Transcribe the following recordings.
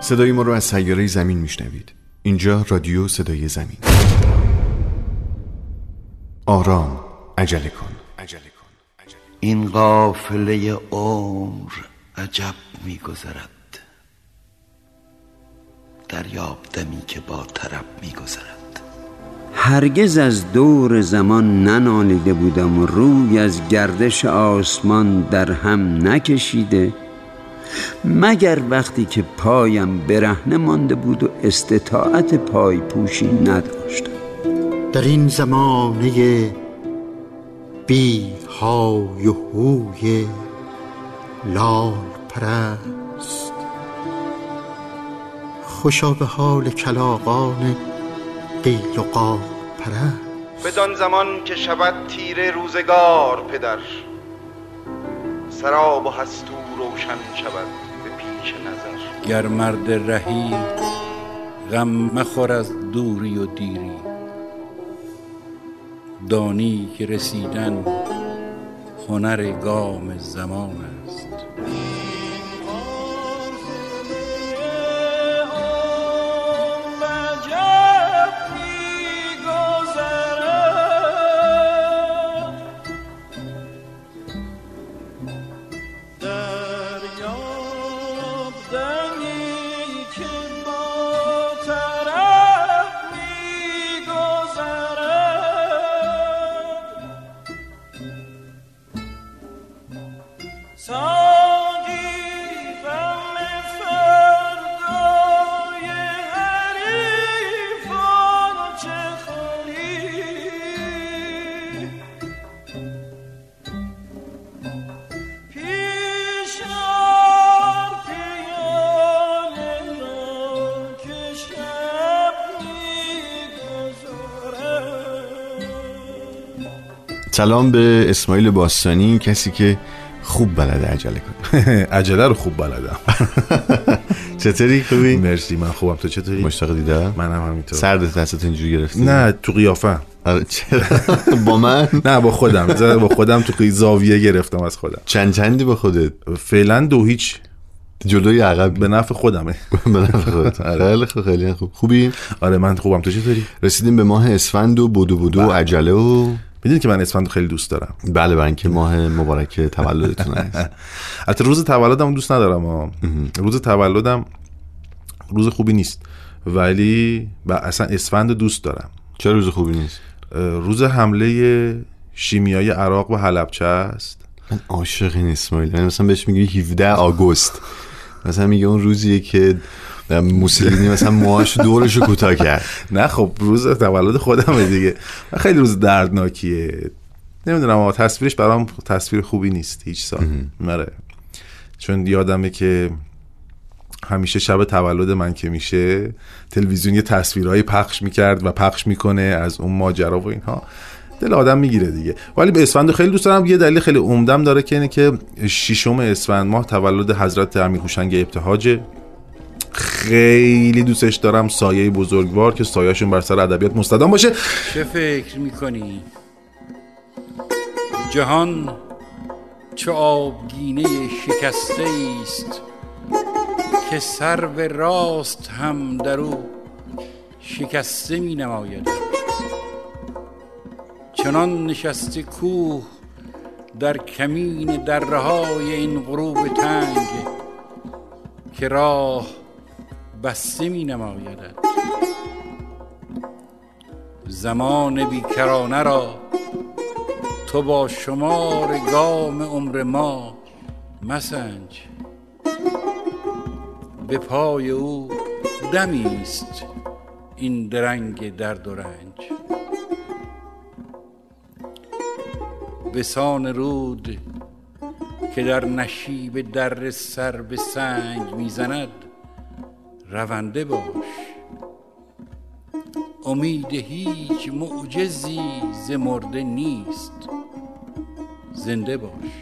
صدای ما رو از سیاره زمین میشنوید. اینجا رادیو صدای زمین. آرام عجله کن. عجله کن این قافله عمر عجب میگذرد. دریاب دمی که با طرب میگذرد. هرگز از دور زمان ننالیده بودم و روی از گردش آسمان در هم نکشیده مگر وقتی که پایم برهنه مانده بود و استطاعت پای پوشی نداشتم. در این زمانه بی های و هوی لال پرست خوشا به حال کلاقان قیل و قال پرست بدان زمان که شود تیر روزگار پدر. سراب و هستو روشن شود به پیش نظر. گر مرد رهی غم مخور از دوری و دیری. دانی که رسیدن هنر گام زمان سلام به اسماعیل باستانی کسی که خوب بلده عجله کنه. عجله رو خوب بلدم. چطوری؟ خوبی؟ مرسی من خوبم. تو چطوری؟ مشتاق دیدم منم همینطور. سرد دستت اینجوری گرفتی؟ نه تو قیافه. آره، چرا؟ با من؟ نه با خودم. با خودم تو زاویه گرفتم از خودم. چند چندی با خودت؟ فعلا دو هیچ. جلوی عقب. به نفع خودمه. به نفع خودت. خیلی خوب خیلی خوب. خوبی؟ آره من خوبم. تو چطوری؟ رسیدیم به ماه اسفند و بدو بدو و عجله و می‌دونی که من اسفند رو خیلی دوست دارم. بله برای اینکه ماه مبارک تولدتون است البته روز تولدم دوست ندارم ها. روز تولدم روز خوبی نیست. ولی و اصلا اسفند رو دوست دارم. چرا روز خوبی نیست؟ روز حمله شیمیایی عراق به حلبچه است. من عاشق این اسماعیل. من مثلا بهش میگی 17 آگوست. مثلا میگه اون روزیه که موسولینی مثلا موهاش دورش رو کوتاه کرد. نه خب روز تولد خودمه دیگه. خیلی روز دردناکیه. نمی‌دونم اما تصویرش برام تصویر خوبی نیست هیچ سال. نره چون یادمه که همیشه شب تولد من که میشه تلویزیون یه تصویرهایی پخش می‌کرد و پخش می‌کنه از اون ماجرا و اینها. دل آدم می‌گیره دیگه. ولی به اسفند خیلی دوست دارم. یه دلیل خیلی عمدم داره که اینه که ششم اسفند ماه تولد حضرت امیر هوشنگ ابتهاجه. خیلی دوستش دارم سایه بزرگوار که سایهشون بر سر ادبیات مستدام باشه چه فکر می‌کنی؟ جهان چه آبگینه شکسته است که سر به راست هم در او شکسته می نماید چنان نشسته کوه در کمین دره های این غروب تنگ که راه بسته می نمایدد زمان بیکرانه را تو با شمار گام عمر ما مسنج. به پای او دمی است این درنگ درد و رنج. بسان رود که در نشیب در سر به سنگ می‌زند رونده باش. امید هیچ معجزی ز مرده نیست. زنده باش.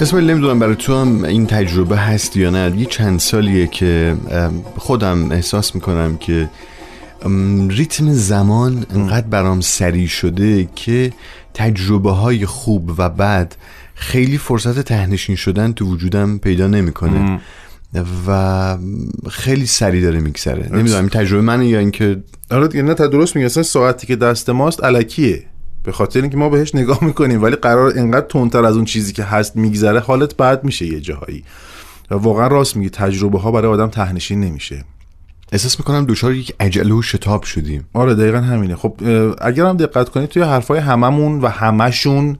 اسماعیل نمی‌دونم برای تو هم این تجربه هست یا نه. یه چند سالیه که خودم احساس می‌کنم که ریتم زمان انقدر برام سریع شده که تجربه های خوب و بد خیلی فرصت تهنشین شدن تو وجودم پیدا نمی‌کنه. و خیلی سریع داره میگذره. نمی‌دونم این تجربه منه یا اینکه آره دیگه نه تا درست میگه اصلا ساعتی که دست ماست الکیه به خاطر اینکه ما بهش نگاه می‌کنیم ولی قرار اینقدر تندتر از اون چیزی که هست میگذره حالت بد میشه یه جاهایی. و واقعا راست میگی تجربه ها برای آدم تهنشین نمیشه. احساس می‌کنم دچار یک عجله و شتاب شدیم. آره دقیقا همینه. خب اگر هم دقت کنید توی حرفای هممون و همشون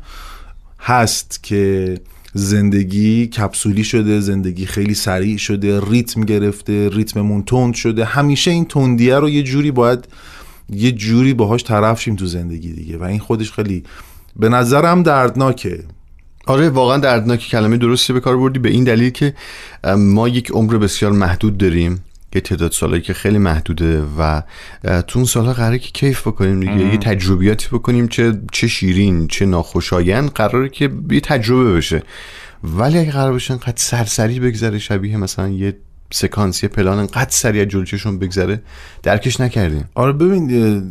هست که زندگی کپسولی شده زندگی خیلی سریع شده ریتم گرفته ریتممون تند شده. همیشه این تندیه رو یه جوری باید یه جوری باهاش طرف شیم تو زندگی دیگه. و این خودش خیلی به نظرم دردناکه. آره واقعا دردناک کلمه درستی به کار بردی. به این دلیل که ما یک عمر بسیار محدود داریم. یه تعداد سالایی که خیلی محدوده و تو اون سالها قراره که کیف بکنیم دیگه. یه تجربیاتی بکنیم چه چه شیرین چه ناخوشایند. قراره که یه تجربه بشه. ولی اگه قرار باشه انقدر سرسری بگذره شبیه مثلا یه سکانس یه پلان انقدر سریع چشم بگذره درکش نکردیم. آره ببین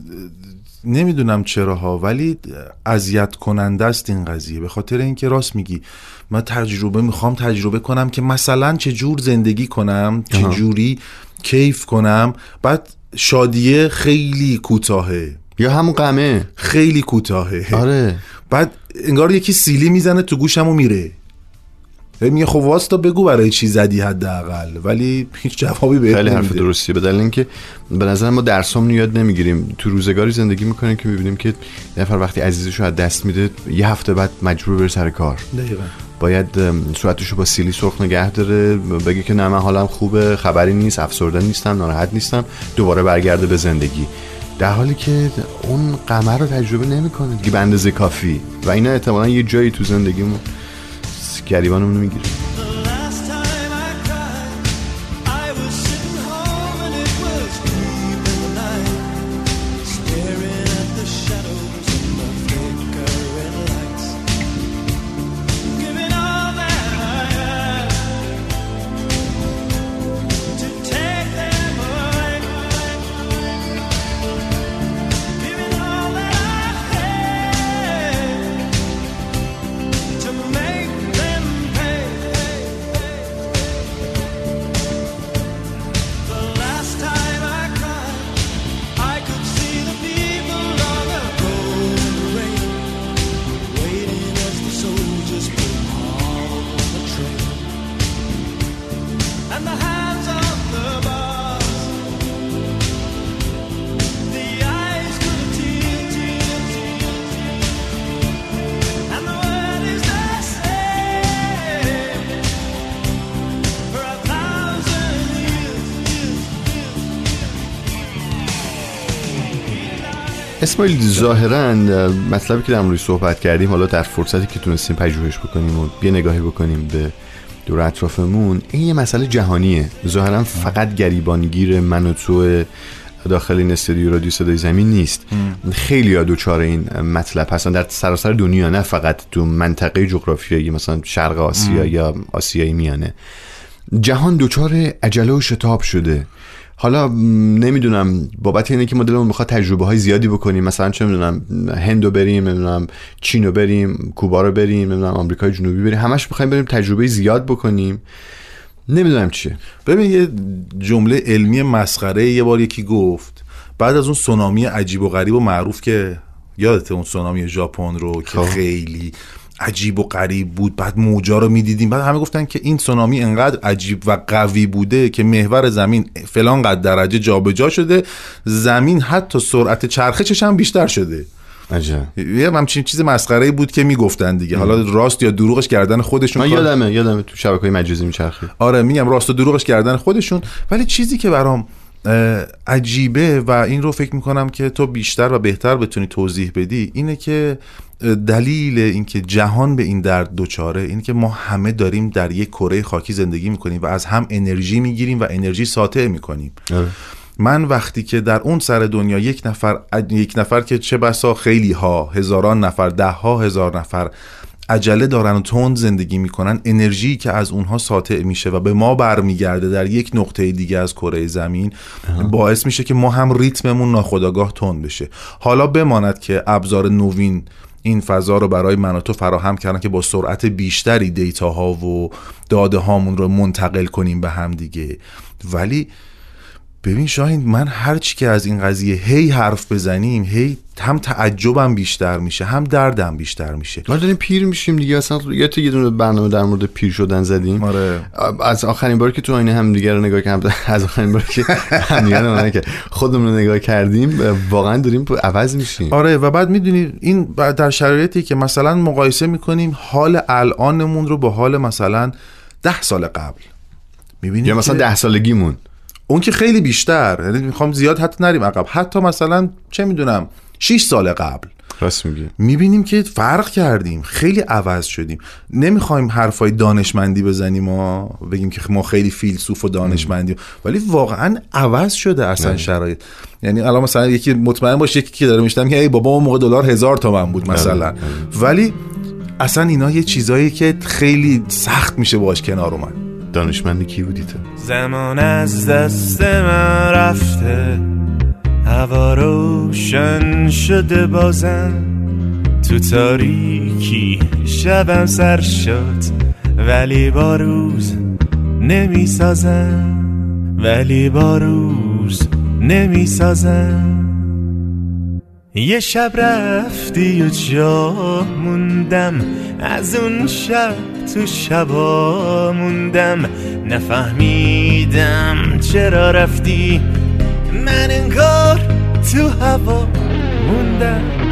نمی‌دونم چراها ولی اذیت کننده است این قضیه. به خاطر اینکه راست میگی من تجربه می‌خوام تجربه کنم که مثلا چه جور زندگی کنم چه جوری کیف کنم. بعد شادیه خیلی کوتاهه. یا همون قمه. خیلی کوتاهه. آره. بعد انگار یکی سیلی می‌زنه تو گوشم و میره. میگه خب واستا بگو برای چی زدی حداقل؟ ولی هیچ جوابی بهت خیلی حرف. درستیه به دلیل اینکه به نظر ما درسامون رو یاد نمی‌گیریم. تو روزگاری زندگی می‌کنیم که می‌بینیم که نفر وقتی عزیزش رو از دست میده یه هفته بعد مجبور بره سر کار. دقیقاً. باید صورتش رو با سیلی سرخ نگه داره بگه که نه من حالم خوبه خبری نیست افسرده نیستم ناراحت نیستم دوباره برگرده به زندگی. در حالی که اون قمر رو تجربه نمی‌کنه. دیگه به اندازه کافی. و اینا احتمالا یه جایی تو زندگیمون گریبانمون رو می‌گیره اسماعیل ظاهرا مطلبی که در موردش صحبت کردیم حالا در فرصتی که تونستیم پژوهش بکنیم و یه نگاهی بکنیم به دور اطرافمون این یه مسئله جهانیه. ظاهرا فقط گریبانگیر من و تو داخل این استودیو رادیو صدای زمین نیست. خیلی ها دوچار این مطلب هستن. در سراسر دنیا نه فقط تو منطقه جغرافیایی مثلا شرق آسیا یا آسیای میانه. جهان دچار عجله و شتاب شده. حالا نمی‌دونم بابت اینه که ما دلمون می‌خواد تجربه های زیادی بکنیم. مثلا چه می‌دونم هندو بریم نمی‌دونم چینو بریم کوبا رو بریم نمی‌دونم آمریکای جنوبی بریم همش می‌خوایم بریم تجربه زیاد بکنیم. نمی‌دونم چیه. ببین یه جمله علمی مسخره یه بار یکی گفت. بعد از اون سونامی عجیب و غریب و معروف که یادته اون سونامی ژاپن رو که خب. خیلی عجیب و غریب بود. بعد موجا رو می‌دیدیم. بعد همه گفتن که این سونامی انقدر عجیب و قوی بوده که محور زمین فلان قد درجه جابجا شده. زمین حتی سرعت چرخشش هم بیشتر شده. عجب. یه همچین چیز مسخره بود که می‌گفتن دیگه. حالا راست یا دروغش کردن خودشون من یادمه یادمه تو شبکه های مجازی میچرخید. آره میگم راست و دروغش کردن خودشون. ولی چیزی که برام عجیبه و این رو فکر می‌کنم که تو بیشتر و بهتر بتونی توضیح بدی. اینه که اه، دلیل اینکه جهان به این درد دوچاره اینه که ما همه داریم در یک کره خاکی زندگی می‌کنیم و از هم انرژی می‌گیریم و انرژی ساطع می‌کنیم. من وقتی که در اون سر دنیا یک نفر یک نفر که چه بسا خیلی ها هزاران نفر ده ها هزار نفر عجله دارن و تند زندگی می‌کنن انرژی که از اونها ساطع میشه و به ما برمیگرده در یک نقطه دیگه از کره زمین باعث میشه که ما هم ریتممون ناخودآگاه تند بشه. حالا بماند که ابزار نوین این فضا رو برای من و تو فراهم کردن که با سرعت بیشتری دیتاها و داده هامون رو منتقل کنیم به هم دیگه. ولی ببین شاهین من هر چی که از این قضیه هی حرف بزنیم هی هم تعجبم بیشتر میشه هم دردم بیشتر میشه. ما داریم پیر میشیم دیگه اصلا یا تو یه دونه برنامه در مورد پیر شدن زدیم. آره. از آخرین باری که تو آینه هم دیگه رو نگاه کردیم از آخرین باری که هم دیگه کرد- خودمون رو نگاه کردیم واقعا داریم عوض میشیم. آره و بعد می‌دونی این در شرایطی که مثلا مقایسه می‌کنیم حال الانمون رو با حال مثلا ده سال قبل. می‌بینیم یا مثلا ده سالگیمون. اون که خیلی بیشتر یعنی می‌خوام زیاد حتی نریم عقب. حتی مثلا چه می‌دونم 6 سال قبل. راست میگی. می‌بینیم که فرق کردیم خیلی عوض شدیم. نمی‌خوایم حرفای دانشمندی بزنیم ما بگیم که ما خیلی فیلسوف و دانشمندیم ولی واقعا عوض شده اصلا شرایط. یعنی الان مثلا یکی مطمئن باشه یکی که داره میشتم که ای بابا اون موقع دلار هزار تومن بود مثلا. ولی اصلا اینا یه چیزایی که خیلی سخت میشه باش کنار اومد. دانشمند کی بودی تو؟ زمان از دست من رفته هوا روشن شده بازم. تو تاریکی شبم سر شد ولی با روز نمی سازم ولی با روز نمی سازم یه شب رفتی و جا موندم از اون شب تو شبا موندم نفهمیدم چرا رفتی. من انگار تو هوا موندم.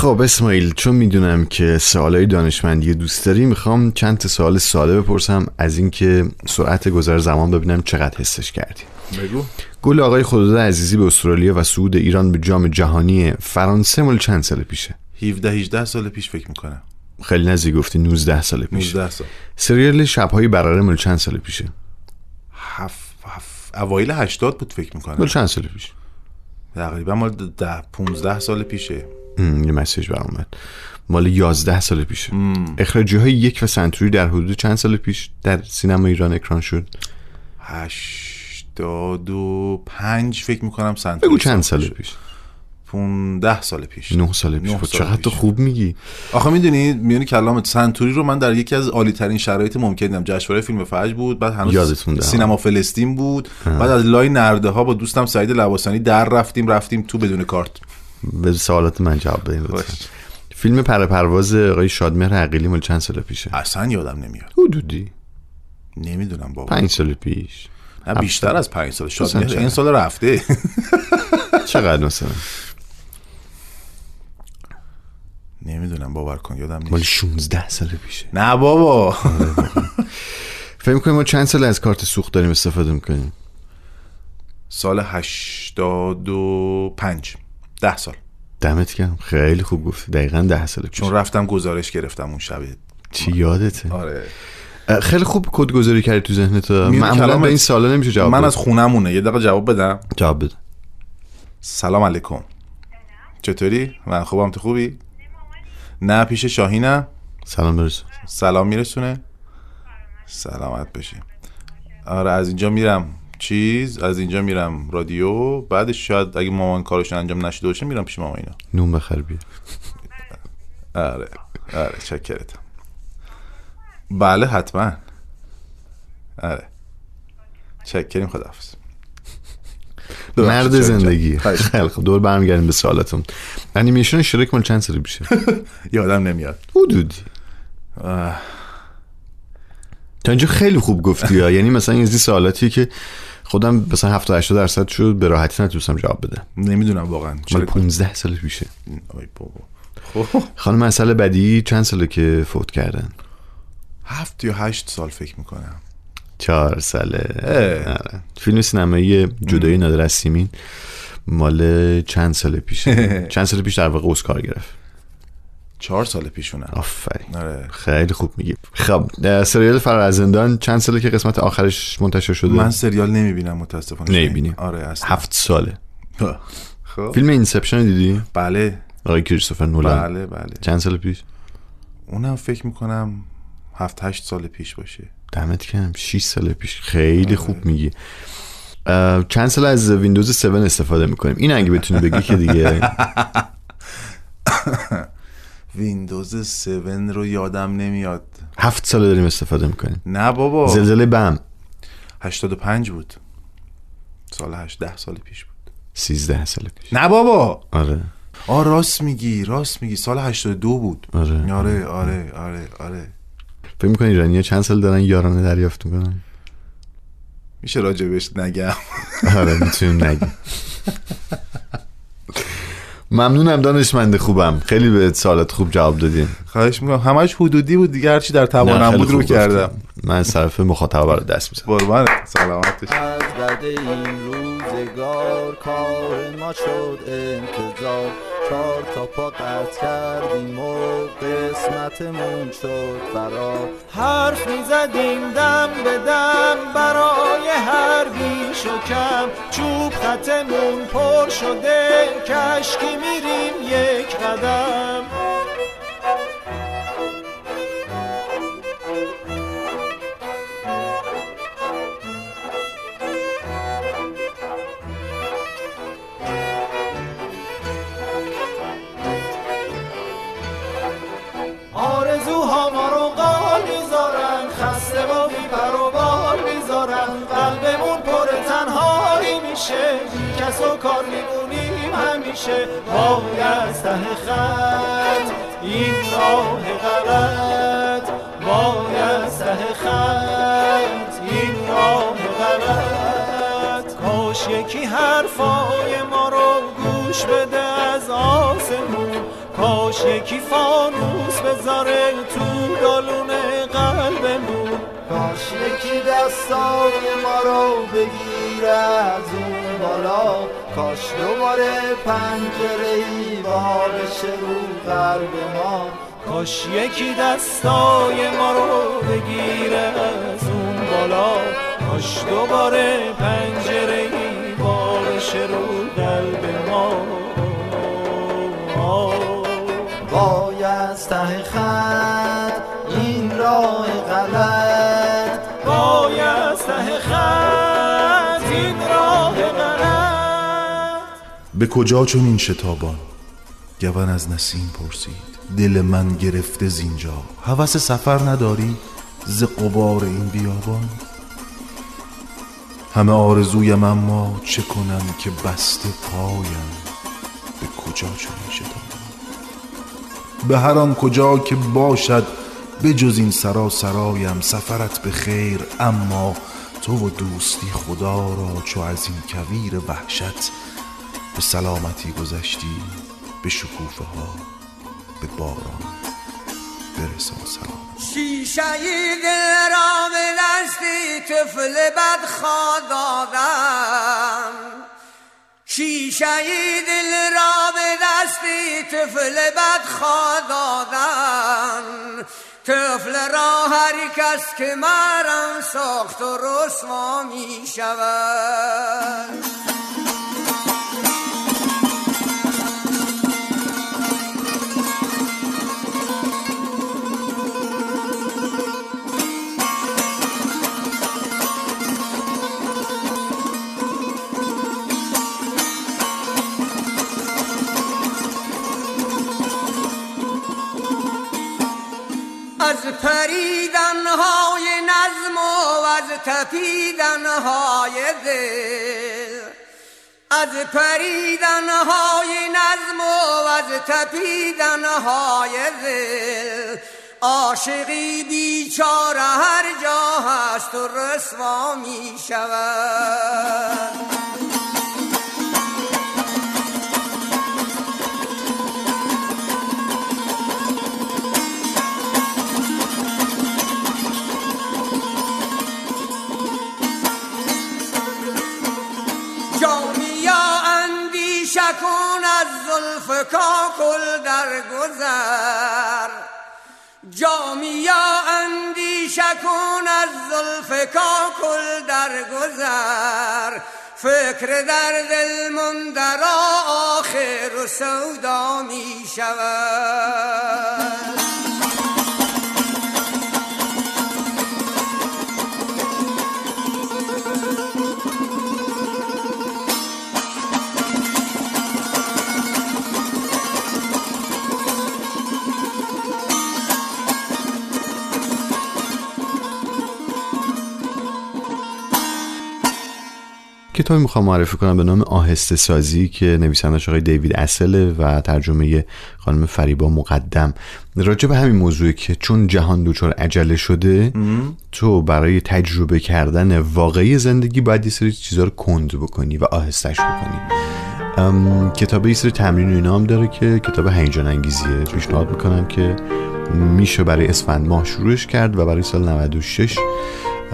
خب اسماعیل چون می‌دونم که سوالای دانشمندی دوست داری می‌خوام چند تا سوال ساده بپرسم از اینکه سرعت گذر زمان ببینم چقدر حسش کردی. بگو. گل آقای خداده عزیزی به استرالیا و صعود ایران به جام جهانی فرانسه مال چند سال پیشه؟ 17 18 سال پیش فکر می‌کنم. خیلی نزدیک گفتی 19 سال پیش. 19 سال. سریال شبهای برره مال چند سال پیشه؟ هفت هفت اوایل 80 بود فکر مال می‌کنم چند سال پیش؟ تقریبا مال ده 15 سال پیشه. یه مسیج برام اومد مال 11 سال پیشه. اخراجی های یک و سنتوری در حدود چند سال پیش در سینما ایران اکران شد؟ 85 فکر می‌کنم سنت بگو چند سال پیش. 15 سال پیش. 9 سال پیش. نه خب چقدر تو پیش. خوب میگی. آخه می‌دونی میونی کلامت سنتوری رو من در یکی از عالی ترین شرایط ممکن دیدم. جشنواره فیلم فجر بود بعد هنوز ده. سینما فلسطین بود. بعد از لای نرده ها با دوستم سعید لباسانی در رفتیم رفتیم تو بدون کارت. به سوالات من جواب بدین. فیلم پر پرواز آقای شادمهر عقیلی مال چند سال پیشه؟ اصلا یادم نمیاد. حدودی. نمی‌دونم بابا. پنج سال پیش. نه بیشتر از پنج سال. شاد مثلا مهر چقدر؟ این سال رفته. چقدر مثلا؟ نمی‌دونم باور کن یادم مال نیست. 16 سال پیشه. نه بابا. فکر می‌کنی ما چند سال از کارت سوخت داریم استفاده می‌کنیم؟ سال 85 ده سال. دمت گرم. خیلی خوب گفتی. دقیقا ده سال پیش. چون رفتم گزارش گرفتم اون شب چی یادته؟ آره. خیلی خوب کد گذاری کردی تو ذهنت. معمولا به این سالا نمیشه جواب من. از خونمونه. یه دقیقه جواب بدم. جواب بده. سلام علیکم. چطوری؟ من خوبم. تو خوبی؟ نه پیش شاهینم. سلام برسون سلام میرسونه؟ سلامت بشی آره از اینجا میرم. چیز از اینجا میرم رادیو بعدش شاید اگه مامان کارشون انجام نشده باشه میرم پیش ماما اینا. نون بخر بیا. آره آره چکرتم بله حتما. آره. چکریم خداحافظ. مرد. زندگی. خیلی خوب. دور برمیگردیم به سوالاتون. انیمیشن اشتراک مال چند سال پیشه؟ یادم نمیاد. حدودی. تا اینجا خیلی خوب گفتی ها. یعنی مثلا این سوالاتی که خودم مثلا 70 80 درصد شد به راحتی نتونستم جواب بدم نمی‌دونم واقعا مال چرا 15 سال پیشه. آی بابا. خب خانم مسئله بدی چند ساله که فوت کردن؟ هفت یا هشت سال فکر می‌کنم. چهار ساله. آره. فیلم سینمایی جدایی نادر از سیمین مال چند سال پیشه؟ چند سال پیش در واقع اسکار گرفت. چهار سال پیشونه. آفرین. آره. خیلی خوب میگی. خب سریال فرار از زندان چند ساله که قسمت آخرش منتشر شده؟ من سریال نمی‌بینم متاسفانه. نمی‌بینی؟ آره اصلا. هفت ساله. خب. فیلم Inception دیدی؟ بله. آقای کریستوفر نولان. بله بله. چند سال پیش؟ اونم فکر می‌کنم هفت هشت سال پیش باشه. دمت گرم 6 سال پیش. خیلی خوب میگی. چند سال از ویندوز 7 استفاده می‌کنیم؟ این اگه بتونی بگی که دیگه. ویندوز 7 رو یادم نمیاد. هفت سال داریم استفاده می‌کنیم. نه بابا. زلزله بم. 85 بود. سال 8 ده سال پیش بود. 13 سال پیش. نه بابا. آره. آ راست میگی راست میگی. سال 82 بود. آره. آره آره آره آره. فکر می‌کنی ایرانی چند سال دارن یارانه دریافت می‌کنن؟ میشه راجبش نگم. آره می‌تونیم نگیم. ممنونم دانشمند خوبم. خیلی به سوالات خوب جواب دادین. خواهش می‌کنم. همش حدودی بود دیگه هرچی در توانم بود رو کردم. من از طرف مخاطب برای دست می‌زنم. قربان سلامتش. از بد این روزگار کار ما شد انتظار. چهار تا پا قطع کردیم و قسمتمون شد فرار. حرف می‌زدیم دم به دم برای هر بیش و کم چوب خطمون پر شده کشکی میریم یک قدم. و بیپر و بال می‌ذارن قلبمون پر تنهایی میشه. کس و کار میمونیم همیشه. وای از ته خط این راه غلط. وای از ته خط این راه غلط. کاش یکی حرفای ما رو گوش بده از آسمون. کاش یکی فانوس بذاره تو دالون قلبمون. کاش یکی دستای ما رو بگیره از اون بالا. کاش دوباره پنجره ای بشه رو قلب ما. کاش یکی دستای ما رو بگیره از اون بالا. کاش دوباره پنجره ای بشه رو قلب ما. وای از ته خط این راه غلط. به کجا چون این شتابان؟ گون از نسیم پرسید. دل من گرفته زینجا. هوس سفر نداری ز قبار این بیابان؟ همه آرزویم اما چه کنم که بسته پایم؟ به کجا چون این شتابان؟ به هر آن کجا که باشد به جز این سرا سرایم سفرت به خیر اما تو و دوستی خدا را چو از این کویر وحشت به سلامتی گذشتی به شکوفه ها به باران برسان سلام. شیشه دل را به دستی طفل بدخواه دادم. شیشه دل را به دستی طفل بدخواه دادم. طفل را هر کس که مرم ساخت و رسوا می شود از پریدن های نظم و از تپیدن های دل. از پریدن های نظم و از تپیدن های دل. عاشقی بیچاره هر جا هست و رسوا می شود گذر جامیا اندیشه کن از زلف کاکل در گذر. فکر در دل مندرا آخر و سودا می شود کتابی می‌خوام معرفی کنم به نام آهسته سازی که نویسندش آقای دیوید اصله و ترجمه خانم فریبا مقدم. راجع به همین موضوعی که چون جهان دچار عجله شده تو برای تجربه کردن واقعی زندگی باید یه سری چیزا رو کند بکنی و آهستش بکنی. ام، کتاب یه سری تمرین و اینا هم داره که کتاب هیجان انگیزیه. پیشنهاد می‌کنم که میشه برای اسفند ماه شروعش کرد و برای سال 96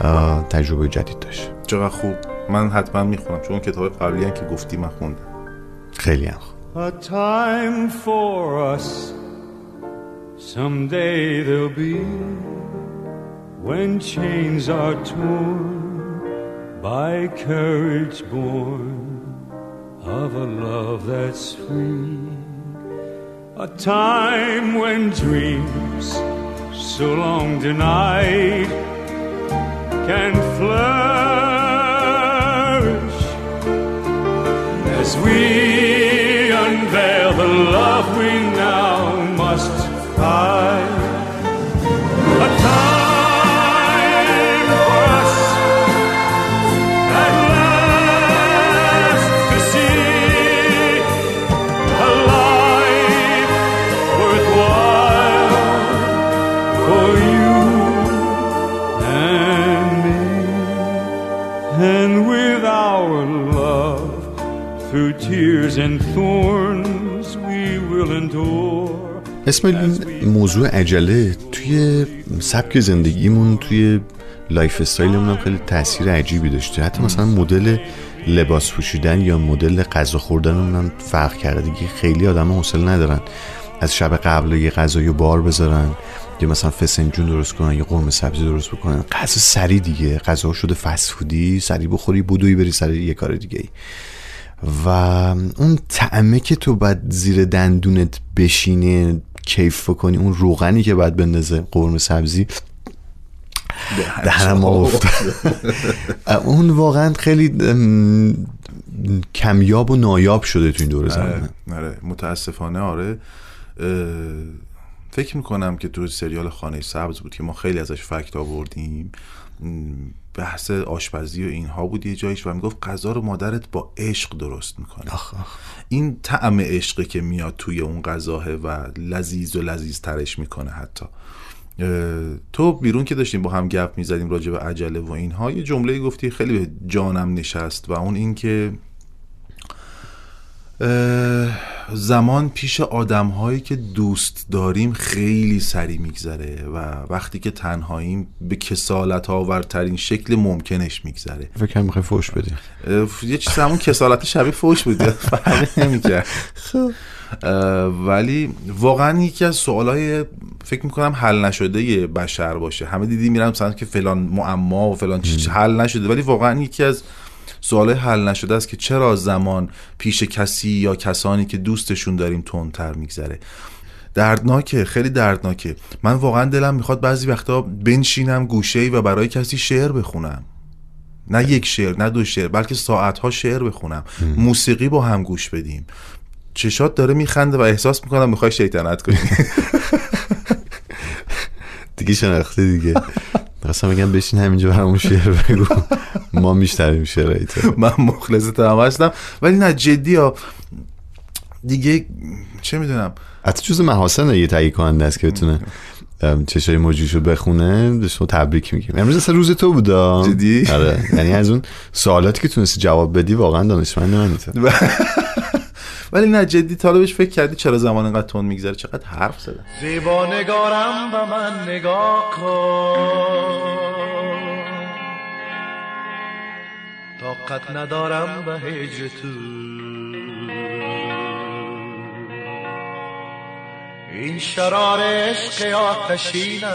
آه، تجربه جدید داشت. چقدر خوب. من حتما می‌خونم چون کتاب قبلی هم که گفتی من خوندم خیلی هم خوب A time for us. Someday there'll be when chains are torn by courage born of a love that's free. A time when dreams so long denied can flourish as we اسم این موضوع عجله توی سبک زندگیمون توی lifestyle مون هم خیلی تاثیر عجیبی داشته. حتی مثلا مدل لباس پوشیدن یا مدل غذا خوردنمون هم فرق کرده دیگه خیلی آدم حوصله ندارن. از شب قبل یه غذای بار بذارن یا مثلا فسنجون درست کنن یا قرمه سبزی درست بکنن. غذا سریع دیگه. غذا شده فست فودی سریع بخوری بدوی بری سر یه کار دیگه ای. و اون طعمه که تو باید زیر دندونت بشینه کیف کنی اون روغنی که باید بندازه قرمه سبزی. دهنم ما افتاد اون واقعا خیلی کمیاب و نایاب شده تو این دور زمانه آره آره متاسفانه آره. فکر می‌کنم که تو سریال خانه سبز بود که ما خیلی ازش فکت آوردیم. بحث آشپزی و اینها بود یه جایش و می‌گفت غذا رو مادرت با عشق درست می‌کنه. این طعم عشقه که میاد توی اون غذاه و لذیذ و لذیذ ترش می‌کنه حتی. تو بیرون که داشتیم با هم گپ می‌زدیم راجع به عجله و اینها یه جمله گفتی خیلی به جانم نشست و اون این که اه، زمان پیش آدم هایی که دوست داریم خیلی سری میگذره و وقتی که تنهاییم به کسالت آورترین شکل ممکنش میگذره. فکر کنم می‌خوای فوش بدی. یه چیز همون کسالت شبیه فوش بود. فرقی نمی‌کرد. ولی واقعا یکی از سوالای فکر می‌کنم حل نشده بشر باشه. همه دیدی میرن مثلا که فلان معما و فلان چیز حل نشده ولی واقعا یکی از سوال حل نشده است که چرا زمان پیش کسی یا کسانی که دوستشون داریم تندتر میگذره؟ دردناکه خیلی دردناکه. من واقعا دلم می‌خواد بعضی وقتا بنشینم گوشه و برای کسی شعر بخونم. نه یک شعر نه دو شعر بلکه ساعتها شعر بخونم. موسیقی با هم گوش بدیم. چشات داره میخنده و احساس می‌کنم می‌خوای شیطنت کنی. دیگه شناخته دیگه. اصلا میگم بشین همینجا برامون شعر بگو. ما میشنویم شعرهای تو من مخلص هستم. ولی نه جدی ها. دیگه چه می‌دونم. حتی جز محاسن یه تهیه کننده است که بتونه چشای موجیشو بخونه به شما تبریک میگیم. امروز اصلا روز تو بودا. جدی؟ آره. یعنی از اون سوالاتی که تونستی جواب بدی واقعا دانشمند منی ولی نه جدی طالبش فکر کردی چرا زمان اینقدر تند میگذره؟ چقدر حرف زدن زیبا نگارم به من نگاه کن. طاقت ندارم به هجر تو. این شرار عشق آتشینم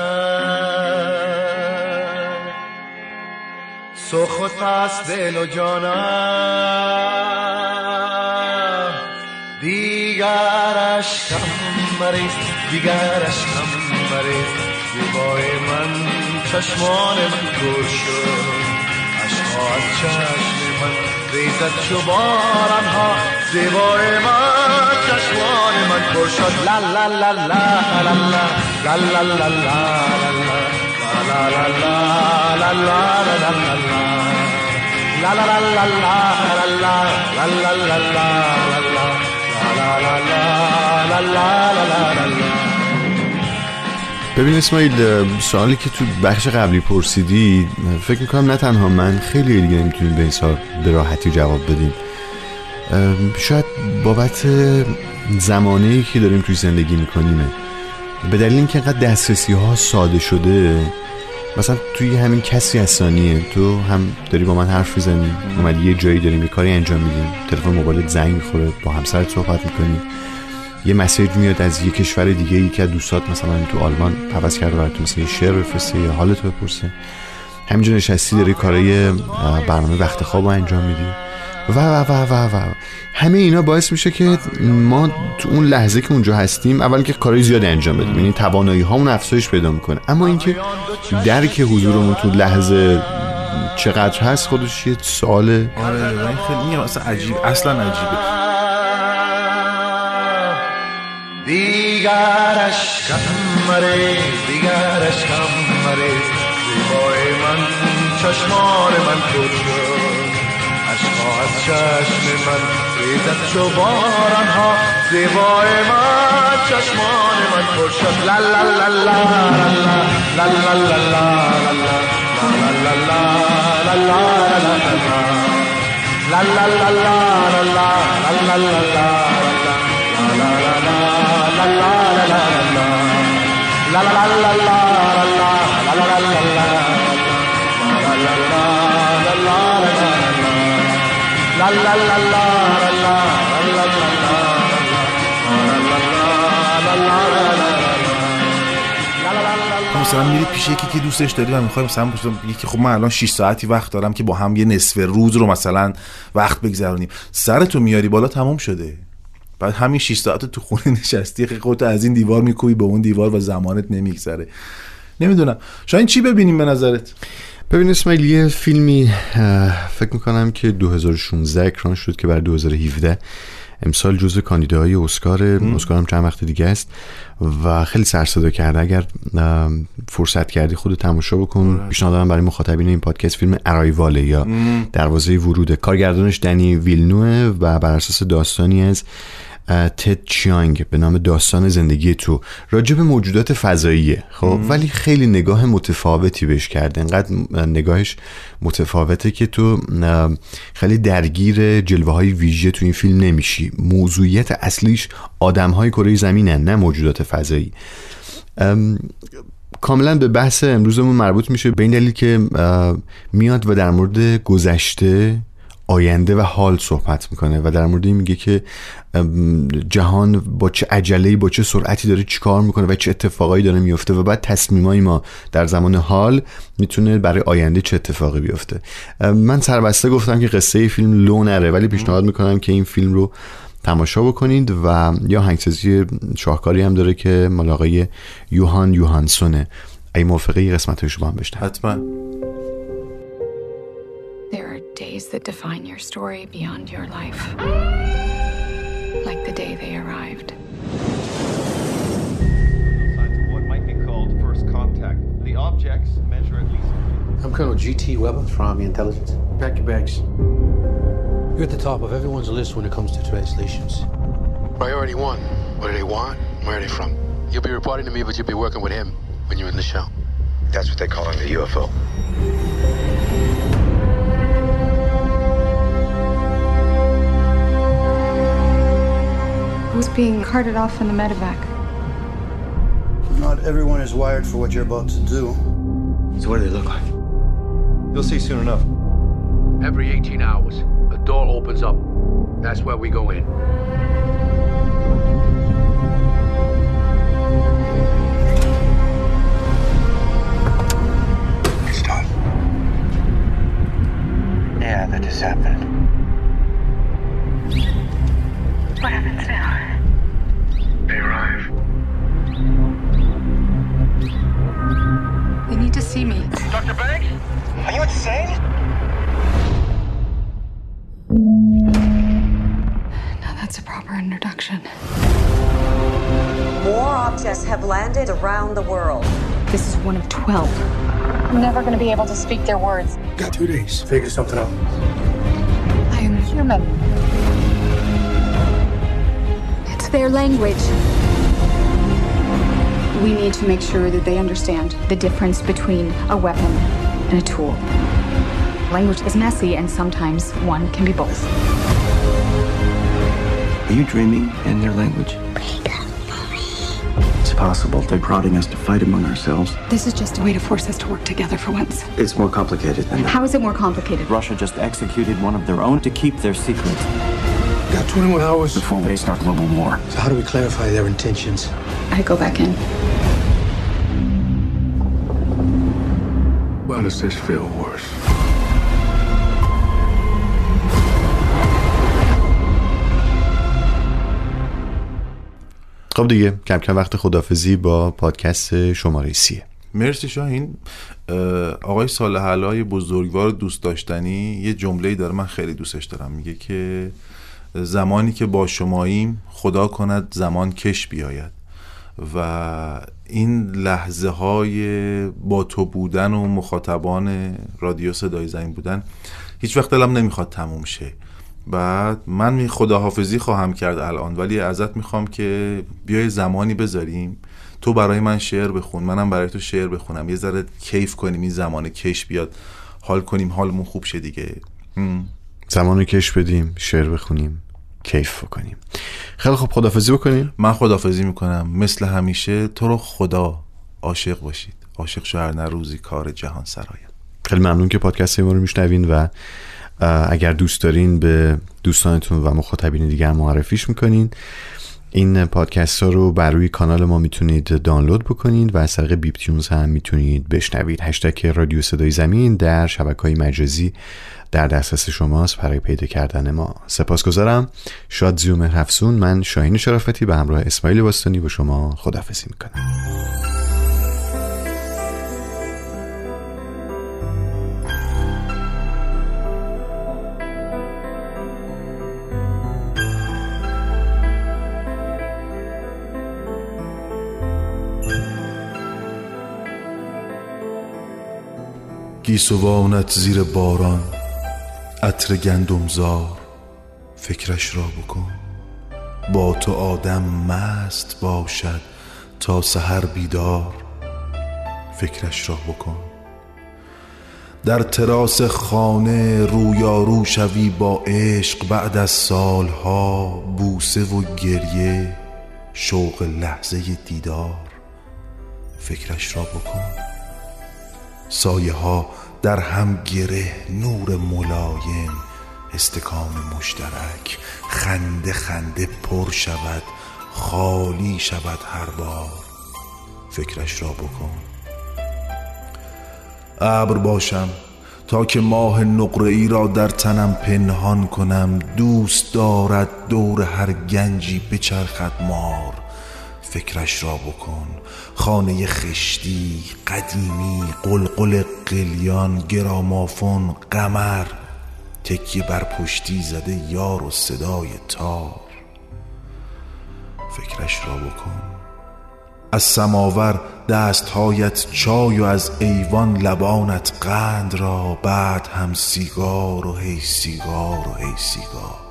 سخت است دل و جانم دیگرش کم مریض دیگرش کم مریض زیبای من چشمان من گل شد عشقا از چشم من ریزد چو باران ها زیبای من چشمان من پر شد لا لا لا لا لا لا لا لا لا لا لا لا لا لا لا La la la la la la la la la la la la la la la la la la la la ببین اسماعیل سوالی که تو بخش قبلی پرسیدی فکر می‌کنم نه تنها من خیلی دیگه نمی‌تونیم به این سوال به راحتی جواب بدیم. شاید بابت زمانه که داریم توی زندگی میکنیمه. به دلیل اینکه اینقدر دسترسی ها ساده شده مثلا توی همین کسی هستانیه تو هم داری با من حرف می‌زنی اومدی یه جایی داریم یه کاری انجام میدیم تلفن موبایلت زنگ می‌خوره با همسرت صحبت می‌کنی. یه مسیج میاد از یه کشور دیگه یکی از دوستات مثلا تو آلمان عوض کرده برات مثلا یه شعر بفرسته یا حالتو بپرسه. همینجا نشستی داری کارای برنامه وقت خواب انجام میدی. و و و و و. همه اینا باعث میشه که ما تو اون لحظه که اونجا هستیم اول که کارهای زیادی انجام بدیم. یعنی توانایی هامون افزایش پیدا می‌کنه. اما اینکه درک حضورمون تو لحظه چقدر هست خودش یه سوال آره این خیلی اصلا عجیب اصلا عجیبه. دیگرش کم مره دیگرش کم مره. زیبای من چشمان من عشقا از چشم من ریزد چو باران ها زیبای من چشمان من پر شد لا لا لا لا لا لا لا لا لا لا لا لا لا مثلا میری پیش یکی که دوستش داری و می‌خوای مثلا یکی خب من الان 6 ساعتی وقت دارم که با هم یه نصف روز رو مثلا وقت بگذرونیم. سرتو میاری بالا تمام شده. بعد همین 6 ساعت تو خونه نشستی خودت از این دیوار میکوبی به اون دیوار و زمانت نمیگذره. نمی‌دونم. شاید چی ببینیم به نظرت؟ ببین اسماعیل یه فیلمی فکر می‌کنم که 2016 اکران شد که برای 2017 امسال جزو کاندیداهای اسکار اسکار هم چند وقت دیگه است و خیلی سر صدا کرده. اگر فرصت کردی خود تماشا بکن. پیشنهاد دارم برای مخاطبین این پادکست فیلم ارایواله یا دروازه وروده کارگردانش دنی ویلنوه و بر اساس داستانی از تد چیانگ به نام داستان زندگی تو راجع به موجودات فضاییه خب؟ ولی خیلی نگاه متفاوتی بهش کرده. انقدر نگاهش متفاوته که تو خیلی درگیر جلوه های ویژه تو این فیلم نمیشی. موضوعیت اصلیش آدم های کره زمینن نه موجودات فضایی. ام، کاملا به بحث امروزمون مربوط میشه به این دلیل که میاد و در مورد گذشته آینده و حال صحبت می‌کنه و در مورد این میگه که جهان با چه عجله با چه سرعتی داره چیکار می‌کنه و چه اتفاقایی داره میفته و بعد تصمیمای ما در زمان حال می‌تونه برای آینده چه اتفاقی بیفته. من سربسته گفتم که قصه فیلم لو نره ولی پیشنهاد می‌کنم که این فیلم رو تماشا بکنید و یا هنگسازی شاهکاری هم داره که مال یوهان یوهانسونه. ای موافقه قسمت رو با هم بشنویم حتما. Days that define your story beyond your life. Like the day they arrived. Signs of what might be called first contact. The objects measure at least. I'm Colonel G.T. Weber from Army Intelligence. Pack your bags. You're at the top of everyone's list when it comes to translations. Priority one. What do they want? Where are they from? You'll be reporting to me, but you'll be working with him when you're in the show. That's what they call in the UFO. Who's being carted off in the medevac? Not everyone is wired for what you're about to do. So what do they look like? You'll see soon enough. Every 18 hours, a door opens up. That's where we go in. Have around the world. This is one of 12. I'm never going to be able to speak their words. Got two days. Figure something out. I am human. It's their language. We need to make sure that they understand the difference between a weapon and a tool. Language is messy, and sometimes one can be both. Are you dreaming in their language? It's possible they're prodding us to fight among ourselves. This is just a way to force us to work together for once. It's more complicated than that. How is it more complicated? Russia just executed one of their own to keep their secret Got 21 hours. before they start global war. So how do we clarify their intentions? I go back in. Why does this feel worse? خب دیگه کم کم وقت خدافزی با پادکست شماره سیه. مرسی شاهین. اه، آقای صالح علای بزرگوار دوست داشتنی یه جمله داره من خیلی دوستش دارم. میگه که زمانی که با شماییم خدا کند زمان کش بیاید. و این لحظه های با تو بودن و مخاطبان رادیو صدای زنگ بودن هیچ وقت دلم نمی‌خواد تموم شه. بعد من می خداحافظی خواهم کرد الان ولی ازت می‌خوام که بیای زمانی بذاریم. تو برای من شعر بخون منم برای تو شعر بخونم. یه ذره کیف کنیم این زمان کش بیاد. حال کنیم حالمون خوب شه دیگه. زمان کش بدیم شعر بخونیم کیف بکنیم. خیلی خب خدافزی بکنیم. من خدافزی می‌کنم. مثل همیشه تو رو خدا عاشق باشید. عاشق شهر نه روزی کار جهان سراید خیلی ممنون که پادکست ما رو میشنوین و اگر دوست دارین به دوستانتون و مخاطبین دیگر معرفیش می‌کنین. این پادکست ها رو بر روی کانال ما می‌تونید دانلود بکنید و از طریق بیپ تیونز هم می‌تونید بشنوید. هشتگ رادیو صدای زمین در شبکه های مجازی در دسترس شماست برای پیدا کردن ما. سپاسگزارم. شاد زیوم هفسون من شاهین شرافتی به همراه اسماعیل باستانی با شما خدافزی می‌کنم. گیسوانت زیر باران عطر گندمزار فکرش را بکن. با تو آدم مست باشد تا سحر بیدار فکرش را بکن. در تراس خانه رویارو شوی با عشق بعد از سالها بوسه و گریه شوق لحظه دیدار فکرش را بکن. سایه ها در هم گره نور ملایم استکان مشترک خنده خنده پر شود خالی شود هر بار. فکرش را بکن. ابر باشم تا که ماه نقره ای را در تنم پنهان کنم دوست دارد دور هر گنجی بچرخد مار. فکرش را بکن. خانه خشتی قدیمی قلقل قلیان گرامافون قمر. تکیه بر پشتی زده یار و صدای تار. فکرش را بکن. از سماور دستهایت چای و از ایوان لبانت قند را. بعد هم سیگار و هی سیگار و هی سیگار.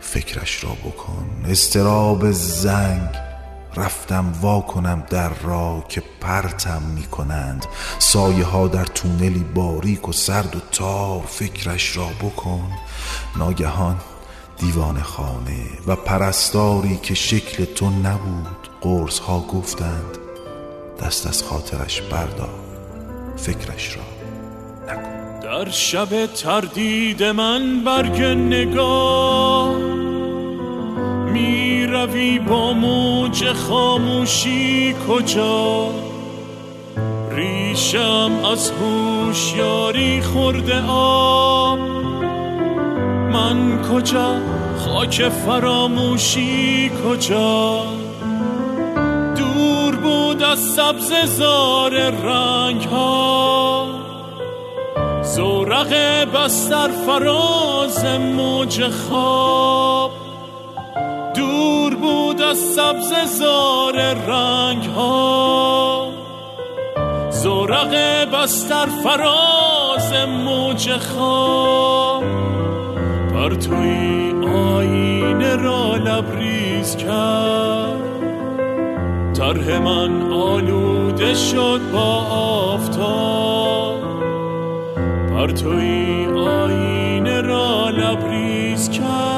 فکرش را بکن. استراب زنگ رفتم وا کنم در را که پرتم می کنند. سایه ها در تونلی باریک و سرد و تار فکرش را بکن. ناگهان دیوان خانه و پرستاری که شکل تو نبود قرص ها گفتند دست از خاطرش بردار فکرش را در شب تردید من برگ نگاه می روی با موج خاموشی کجا؟ ریشم از هوشیاری خورده آب. من کجا؟ خاک فراموشی کجا؟ دور بود از سبز زار رنگ ها زورق بستر فراز موج خواب. دور بود از سبز زار رنگ ها زورق بستر فراز موج خواب. پرتوی آینه را لبریز کرد. طرح من آلوده شد با آفتاب. پرتوی آینه را لبریز کرد.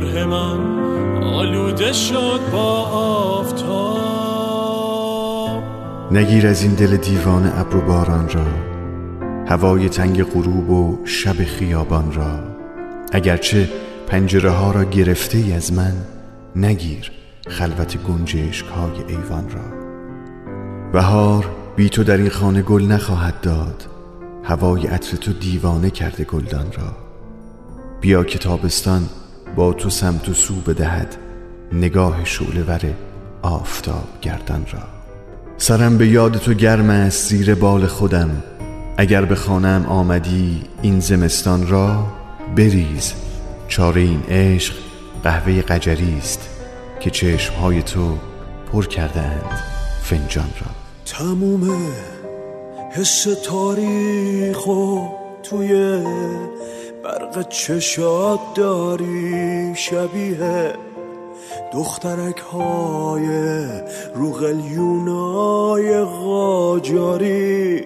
طرح من آلوده شد با آفتاب. نگیر از این دل دیوان ابر و باران را هوای تنگ غروب و شب خیابان را. اگرچه پنجره ها را گرفته ای از من نگیر خلوت گنجشک های ایوان را. بهار بی تو در این خانه گل نخواهد داد هوای عطر تو دیوانه کرده گلدان را. بیا که تابستان با تو سمت و سو بدهد نگاه شعله ور آفتاب گردان را. سرم به یاد تو گرم است زیر بال خودم. اگر به خانم آمدی این زمستان را بریز. چاره این عشق قهوه قجری است که چشمهای تو پر کرده اند فنجان را. تموم حس تاریخ و توی برق چشات داری شبیه دخترک های رو قلیونای قاجاری.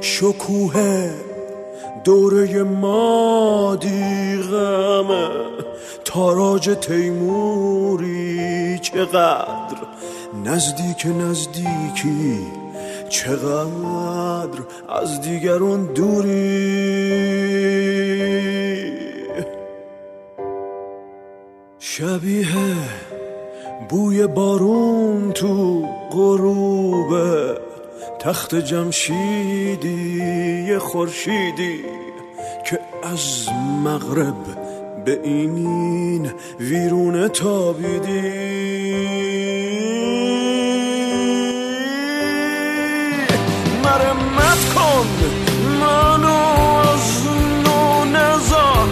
شکوه دوره مادی غمه تاراج تیموری چقدر نزدیک نزدیکی چقدر از دیگرون دوری؟ شبیه بوی بارون تو غروب تخت جمشیدی یه خورشیدی که از مغرب به این ویرونه تابیدی. کن منو از نو نزار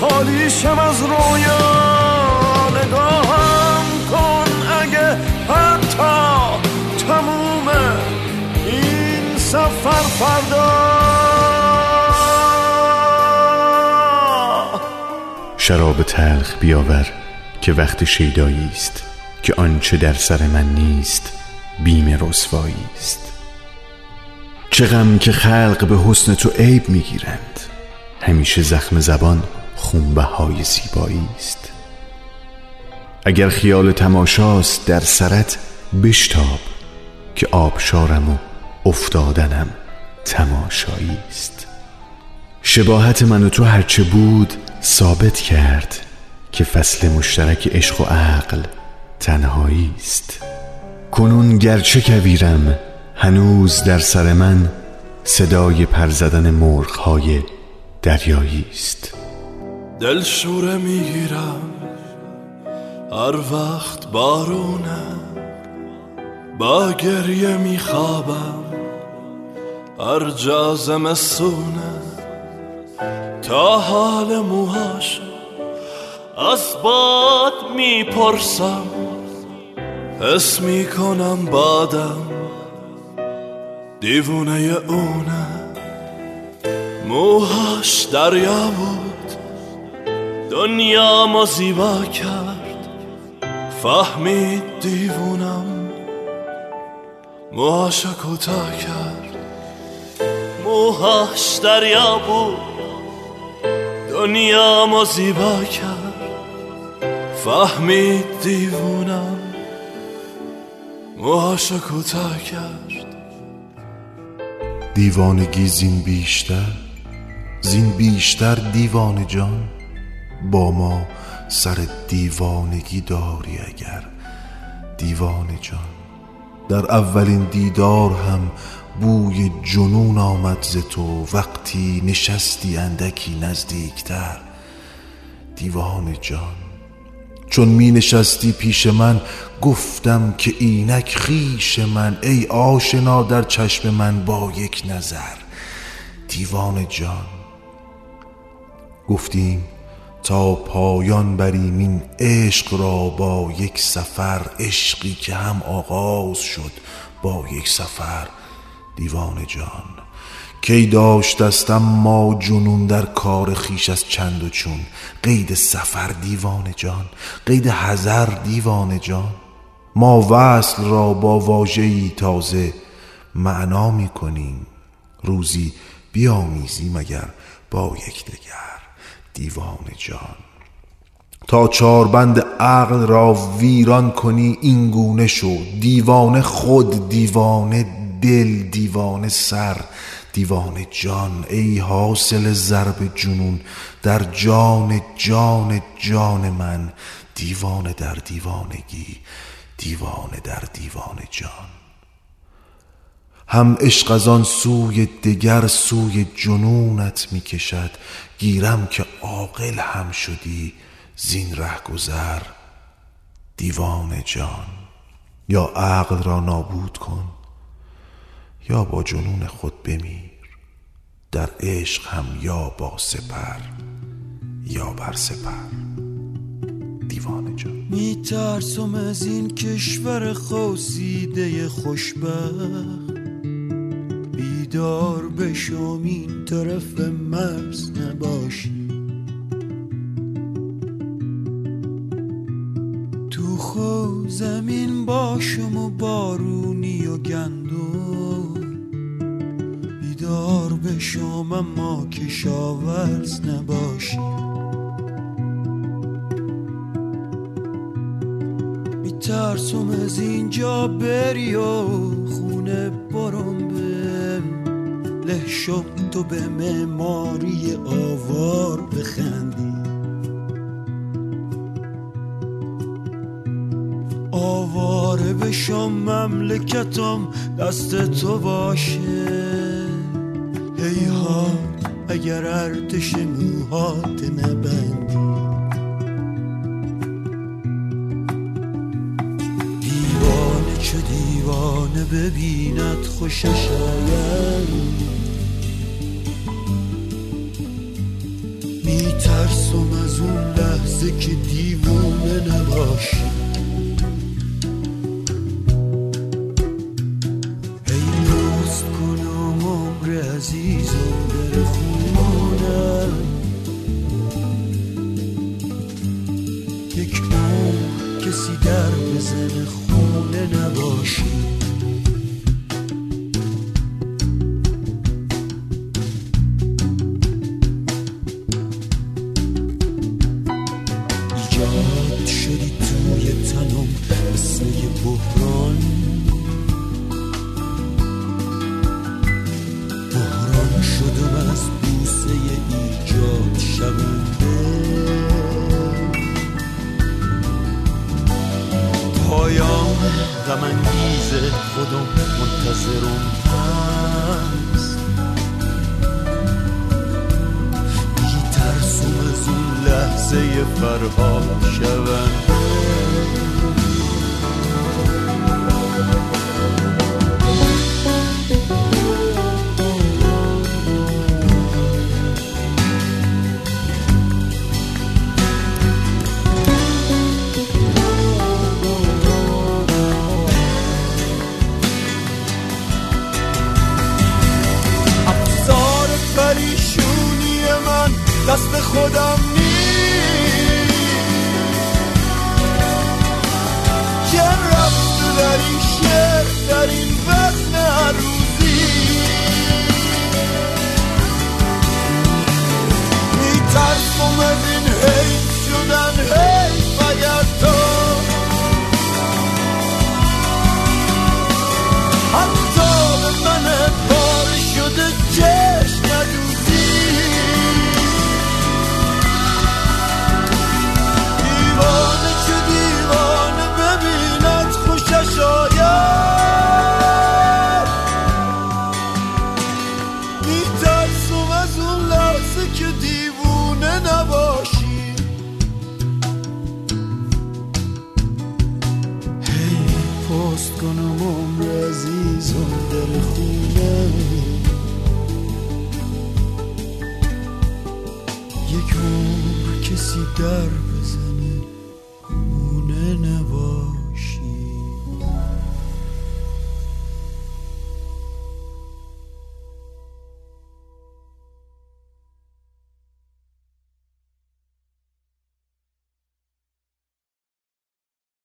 خالیشم از رویا نگاهم کن اگه حتی تموم این سفر فردا. شراب تلخ بیاور که وقت شیدایی است که آنچه در سر من نیست بیم رسوایی است چه غم که خلق به حسن تو عیب می‌گیرند. همیشه زخم زبان خونبهای زیبایی است. اگر خیال تماشاست در سرت بشتاب که آبشارم و افتادنم تماشایی است. شباهت من و تو هرچه بود ثابت کرد که فصل مشترک عشق و عقل تنهایی است. کنون گرچه کویرم هنوز در سر من صدای پر زدن مرغهای دریایی است. دل شوره می‌گیرم هر وقت بارونه با گریه میخوابم هر جا زمستونه تا حال موهاشو از باد می‌پرسم حس می‌کنم بادم. دیوونه اونه موهاش دریا بود. دنیا زیبا کرد. فهمید دیوونم موهاشو کوتاه کرد. موهاش دریا بود. دنیا زیبا کرد. فهمید دیوونم موهاشو کوتاه کرد. دیوانگی زین بیشتر زین بیشتر دیوان جان. با ما سر دیوانگی داری اگر دیوان جان. در اولین دیدار هم بوی جنون آمد ز تو وقتی نشستی اندکی نزدیکتر. دیوان جان چون می نشستی پیش من گفتم که اینک خیش من ای آشنا در چشم من با یک نظر. دیوان جان گفتیم تا پایان بریم این عشق را با یک سفر. عشقی که هم آغاز شد با یک سفر. دیوان جان کی داشتستم ما جنون در کار خیش از چند و چون؟ قید سفر دیوان جان قید حذر دیوان جان. ما وصل را با واژه‌ای تازه معنا می کنیم روزی بیامیزیم اگر با یکدیگر دیوان جان. تا چاربند عقل را ویران کنی این گونه شو. دیوانه خود دیوانه دل دیوانه سر. دیوانه جان ای حاصل ضرب جنون در جان جان جان من دیوانه در دیوانگی دیوانه در دیوانه جان. هم عشق از آن سوی دگر سوی جنونت می کشد گیرم که عاقل هم شدی زین ره گذر دیوان جان. یا عقل را نابود کن. یا با جنون خود بمیر در عشق هم یا با سپر یا بر سپر. دیوان جان. میترسم از این کشور خواسیده خوشبخت. بیدار بشم این طرف مرز نباشی تو خو زمین باشم و بارونی و گندم. بیدار بشم اما کشاورز نباشی. میترسم از اینجا بری و خونه برم به له تو به معماری آوار بخندی. آواره بشم مملکتم دست تو باشه. اگر ارتش موهات نبندی. دیوانه چه دیوانه ببیند خوشش میترسم از اون لحظه که دیوانه نباشی. دست خودم نیست. که رفت در این شعر در این وزن عروضی میترسم از